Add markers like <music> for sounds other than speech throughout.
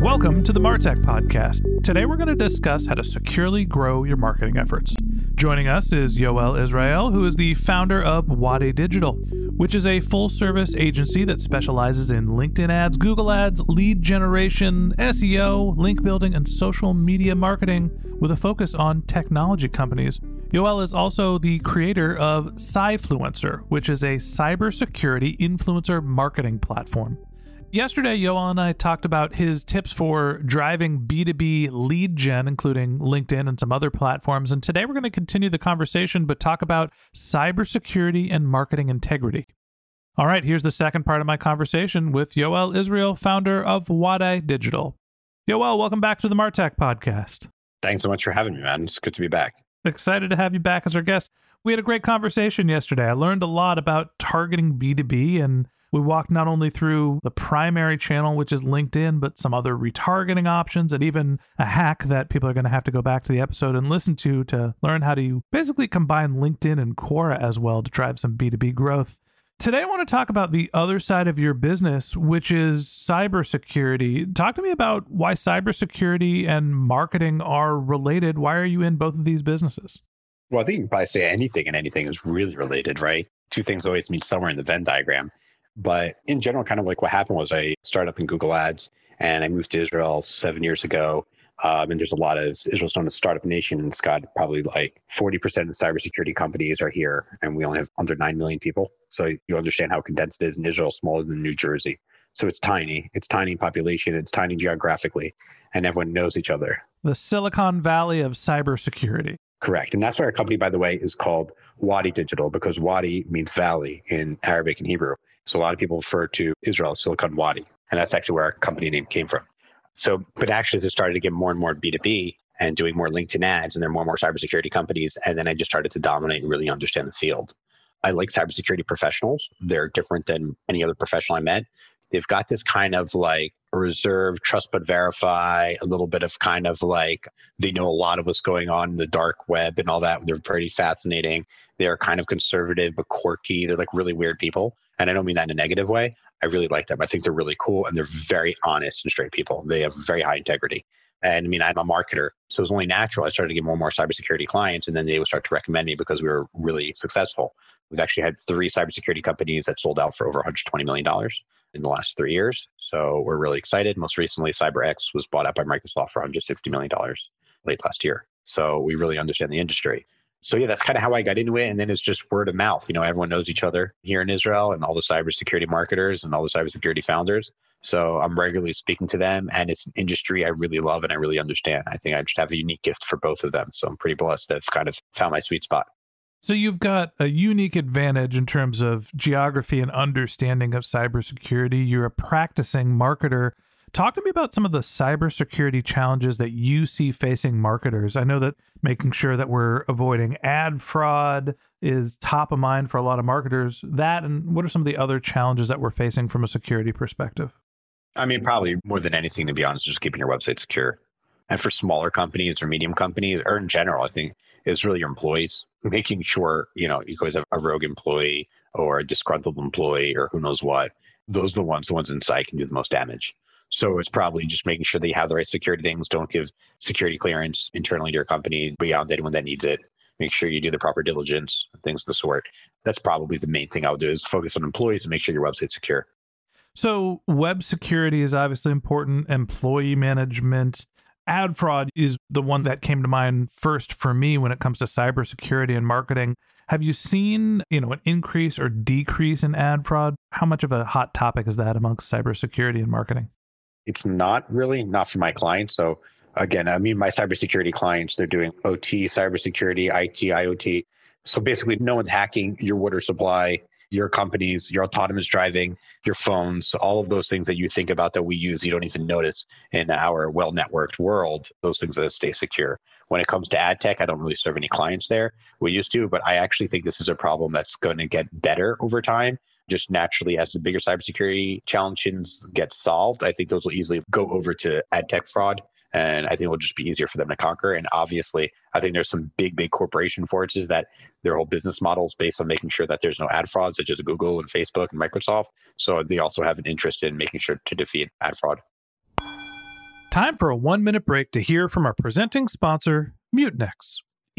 Welcome to the Martech Podcast. Today we're going to discuss how to securely grow your marketing efforts. Joining us is Yoel Israel, who is the founder of Wadi Digital, which is a full service agency that specializes in LinkedIn ads, Google ads, lead generation, SEO, link building, and social media marketing with a focus on technology companies. Yoel is also the creator of Cyfluencer, which is a cybersecurity influencer marketing platform. Yesterday, Yoel and I talked about his tips for driving B2B lead gen, including LinkedIn and some other platforms. And today we're going to continue the conversation, but talk about cybersecurity and marketing integrity. All right, here's the second part of my conversation with Yoel Israel, founder of Wadi Digital. Yoel, welcome back to the Martech podcast. Thanks so much for having me, man. It's good to be back. Excited to have you back as our guest. We had a great conversation yesterday. I learned a lot about targeting B2B and we walked not only through the primary channel, which is LinkedIn, but some other retargeting options and even a hack that people are going to have to go back to the episode and listen to to learn how to basically combine LinkedIn and Quora as well to drive some B2B growth. Today, I want to talk about the other side of your business, which is cybersecurity. Talk to me about why cybersecurity and marketing are related. Why are you in both of these businesses? Well, I think you can probably say anything and anything is really related, right? Two things always meet somewhere in the Venn diagram. But in general, kind of like what happened was I started up in Google Ads and I moved to Israel seven years ago. Um, and there's a lot of Israel's known as startup nation, and it's got probably like 40% of the cybersecurity companies are here, and we only have under 9 million people. So you understand how condensed it is in Israel, smaller than New Jersey. So it's tiny. It's tiny in population, it's tiny geographically, and everyone knows each other. The Silicon Valley of cybersecurity. Correct. And that's why our company, by the way, is called Wadi Digital because Wadi means valley in Arabic and Hebrew. So a lot of people refer to Israel as Silicon Wadi, and that's actually where our company name came from. So, but actually, just started to get more and more B2B and doing more LinkedIn ads, and there are more and more cybersecurity companies. And then I just started to dominate and really understand the field. I like cybersecurity professionals. They're different than any other professional I met. They've got this kind of like reserve, trust but verify, a little bit of kind of like they know a lot of what's going on in the dark web and all that. They're pretty fascinating. They're kind of conservative but quirky. They're like really weird people. And I don't mean that in a negative way. I really like them. I think they're really cool and they're very honest and straight people. They have very high integrity. And I mean, I'm a marketer, so it was only natural. I started to get more and more cybersecurity clients, and then they would start to recommend me because we were really successful. We've actually had three cybersecurity companies that sold out for over 120 million dollars in the last three years. So we're really excited. Most recently, CyberX was bought out by Microsoft for 160 million dollars late last year. So we really understand the industry so yeah, that's kind of how I got into it. And then it's just word of mouth. You know, everyone knows each other here in Israel and all the cybersecurity marketers and all the cybersecurity founders. So I'm regularly speaking to them and it's an industry I really love and I really understand. I think I just have a unique gift for both of them. So I'm pretty blessed I've kind of found my sweet spot. So you've got a unique advantage in terms of geography and understanding of cybersecurity. You're a practicing marketer Talk to me about some of the cybersecurity challenges that you see facing marketers. I know that making sure that we're avoiding ad fraud is top of mind for a lot of marketers. That and what are some of the other challenges that we're facing from a security perspective? I mean, probably more than anything, to be honest, just keeping your website secure. And for smaller companies or medium companies, or in general, I think it's really your employees. Mm-hmm. making sure, you know, you always have a rogue employee or a disgruntled employee or who knows what. Those are the ones, the ones inside can do the most damage. So it's probably just making sure that you have the right security things. Don't give security clearance internally to your company beyond anyone that needs it. Make sure you do the proper diligence, things of the sort. That's probably the main thing I'll do is focus on employees and make sure your website's secure. So web security is obviously important, employee management. Ad fraud is the one that came to mind first for me when it comes to cybersecurity and marketing. Have you seen, you know, an increase or decrease in ad fraud? How much of a hot topic is that amongst cybersecurity and marketing? It's not really, not for my clients. So again, I mean, my cybersecurity clients, they're doing OT, cybersecurity, IT, IoT. So basically, no one's hacking your water supply, your companies, your autonomous driving, your phones, all of those things that you think about that we use, you don't even notice in our well networked world, those things that stay secure. When it comes to ad tech, I don't really serve any clients there. We used to, but I actually think this is a problem that's going to get better over time. Just naturally, as the bigger cybersecurity challenges get solved, I think those will easily go over to ad tech fraud and I think it will just be easier for them to conquer. And obviously, I think there's some big, big corporation forces that their whole business model is based on making sure that there's no ad fraud, such as Google and Facebook and Microsoft. So they also have an interest in making sure to defeat ad fraud. Time for a one minute break to hear from our presenting sponsor, Mutinex.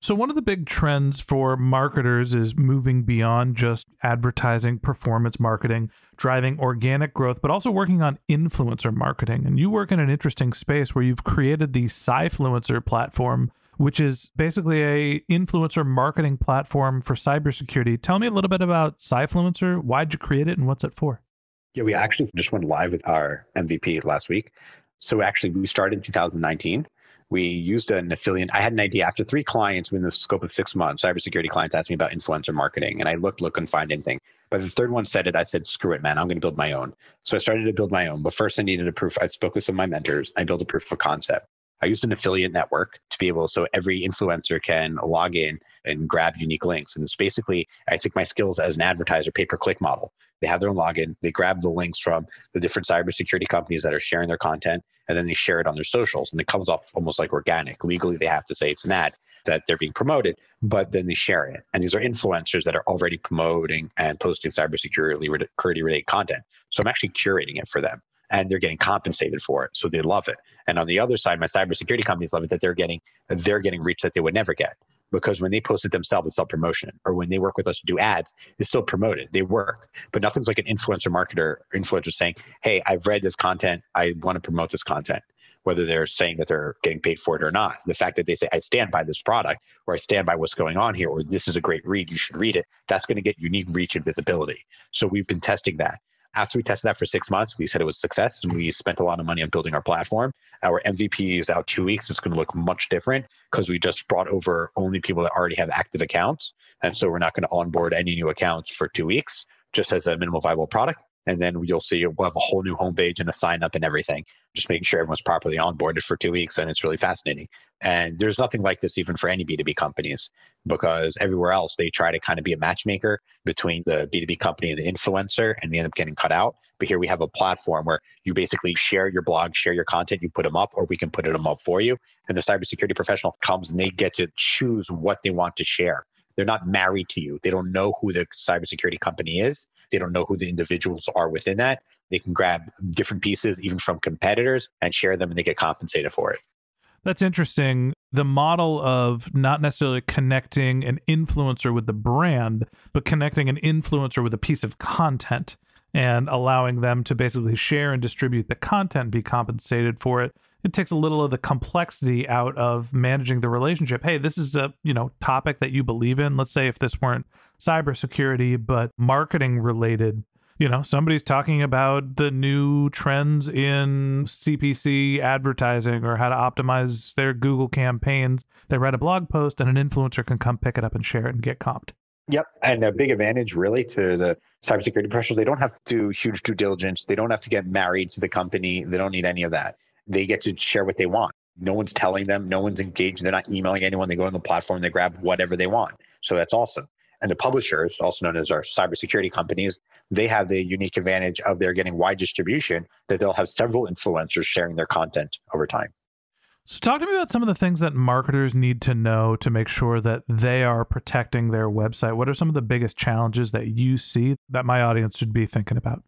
So, one of the big trends for marketers is moving beyond just advertising, performance marketing, driving organic growth, but also working on influencer marketing. And you work in an interesting space where you've created the Cyfluencer platform, which is basically a influencer marketing platform for cybersecurity. Tell me a little bit about Cyfluencer. Why'd you create it and what's it for? Yeah, we actually just went live with our MVP last week. So actually, we started in 2019 we used an affiliate. I had an idea after three clients within the scope of six months. Cybersecurity clients asked me about influencer marketing, and I looked, looked, and find anything. But the third one said it. I said, "Screw it, man! I'm going to build my own." So I started to build my own. But first, I needed a proof. I spoke with some of my mentors. I built a proof of concept. I used an affiliate network to be able so every influencer can log in and grab unique links. And it's basically I took my skills as an advertiser, pay per click model. They have their own login. They grab the links from the different cybersecurity companies that are sharing their content, and then they share it on their socials. And it comes off almost like organic. Legally, they have to say it's an ad that they're being promoted, but then they share it. And these are influencers that are already promoting and posting cybersecurity related content. So I'm actually curating it for them and they're getting compensated for it. So they love it. And on the other side, my cybersecurity companies love it that they're getting they're getting reach that they would never get because when they post it themselves, it's self promotion, Or when they work with us to do ads, it's still promoted. They work. But nothing's like an influencer marketer, influencer saying, Hey, I've read this content. I want to promote this content. Whether they're saying that they're getting paid for it or not. The fact that they say, I stand by this product, or I stand by what's going on here, or this is a great read, you should read it, that's going to get unique reach and visibility. So we've been testing that. After we tested that for six months, we said it was success and we spent a lot of money on building our platform. Our MVP is out two weeks. It's going to look much different because we just brought over only people that already have active accounts. And so we're not going to onboard any new accounts for two weeks. just as a minimal viable product. And then you'll see we'll have a whole new homepage and a sign up and everything, just making sure everyone's properly onboarded for two weeks. And it's really fascinating. And there's nothing like this even for any B2B companies because everywhere else they try to kind of be a matchmaker between the B2B company and the influencer and they end up getting cut out. But here we have a platform where you basically share your blog, share your content, you put them up, or we can put them up for you. And the cybersecurity professional comes and they get to choose what they want to share. They're not married to you. They don't know who the cybersecurity company is. They don't know who the individuals are within that. They can grab different pieces, even from competitors, and share them, and they get compensated for it. That's interesting. The model of not necessarily connecting an influencer with the brand, but connecting an influencer with a piece of content and allowing them to basically share and distribute the content, be compensated for it. It takes a little of the complexity out of managing the relationship. Hey, this is a you know topic that you believe in. Let's say if this weren't cybersecurity, but marketing related, you know, somebody's talking about the new trends in CPC advertising or how to optimize their Google campaigns. They write a blog post and an influencer can come pick it up and share it and get comped. Yep. And a big advantage really to the cybersecurity professionals, they don't have to do huge due diligence. They don't have to get married to the company. They don't need any of that. They get to share what they want. No one's telling them, no one's engaged. They're not emailing anyone. They go on the platform, they grab whatever they want. So that's awesome. And the publishers, also known as our cybersecurity companies, they have the unique advantage of their getting wide distribution that they'll have several influencers sharing their content over time. So, talk to me about some of the things that marketers need to know to make sure that they are protecting their website. What are some of the biggest challenges that you see that my audience should be thinking about?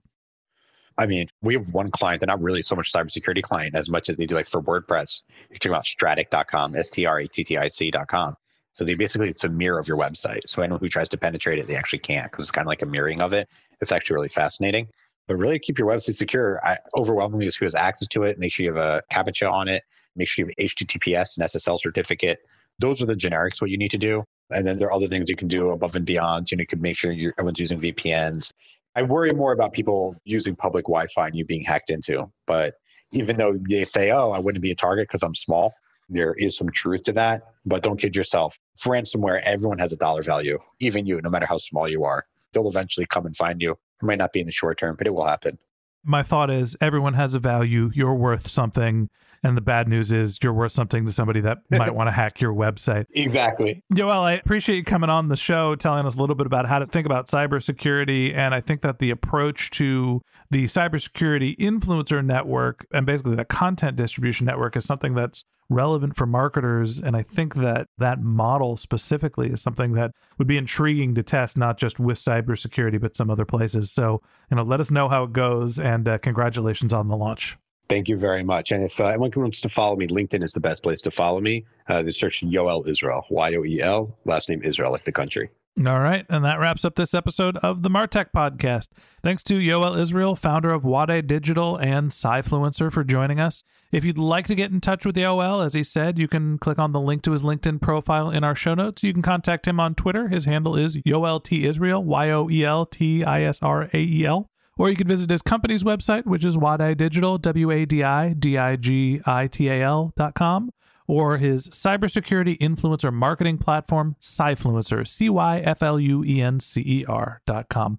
I mean, we have one client, they're not really so much cybersecurity client as much as they do like for WordPress. You're talking about strattic.com, S T R A T T I C.com. So they basically, it's a mirror of your website. So anyone who tries to penetrate it, they actually can't because it's kind of like a mirroring of it. It's actually really fascinating. But really keep your website secure. I, overwhelmingly, is who has access to it. Make sure you have a CAPTCHA on it make sure you have HTTPS and SSL certificate. Those are the generics, what you need to do. And then there are other things you can do above and beyond. You know, you can make sure everyone's using VPNs. I worry more about people using public Wi Fi and you being hacked into. But even though they say, oh, I wouldn't be a target because I'm small, there is some truth to that. But don't kid yourself. For ransomware, everyone has a dollar value, even you, no matter how small you are. They'll eventually come and find you. It might not be in the short term, but it will happen. My thought is everyone has a value. You're worth something. And the bad news is you're worth something to somebody that might <laughs> want to hack your website. Exactly. Joel, I appreciate you coming on the show, telling us a little bit about how to think about cybersecurity. And I think that the approach to the cybersecurity influencer network and basically the content distribution network is something that's relevant for marketers. And I think that that model specifically is something that would be intriguing to test, not just with cybersecurity, but some other places. So, you know, let us know how it goes. And uh, congratulations on the launch. Thank you very much. And if uh, anyone wants to follow me, LinkedIn is the best place to follow me. Uh, they search Yoel Israel, Y O E L, last name Israel, like the country. All right. And that wraps up this episode of the Martech podcast. Thanks to Yoel Israel, founder of Wadi Digital and Cyfluencer, for joining us. If you'd like to get in touch with Yoel, as he said, you can click on the link to his LinkedIn profile in our show notes. You can contact him on Twitter. His handle is Yoel T Israel, Y O E L T I S R A E L. Or you can visit his company's website, which is Wadi Digital, W A D I D I G I T A L dot com, or his cybersecurity influencer marketing platform, Cyfluencer, C Y F L U E N C E R dot com.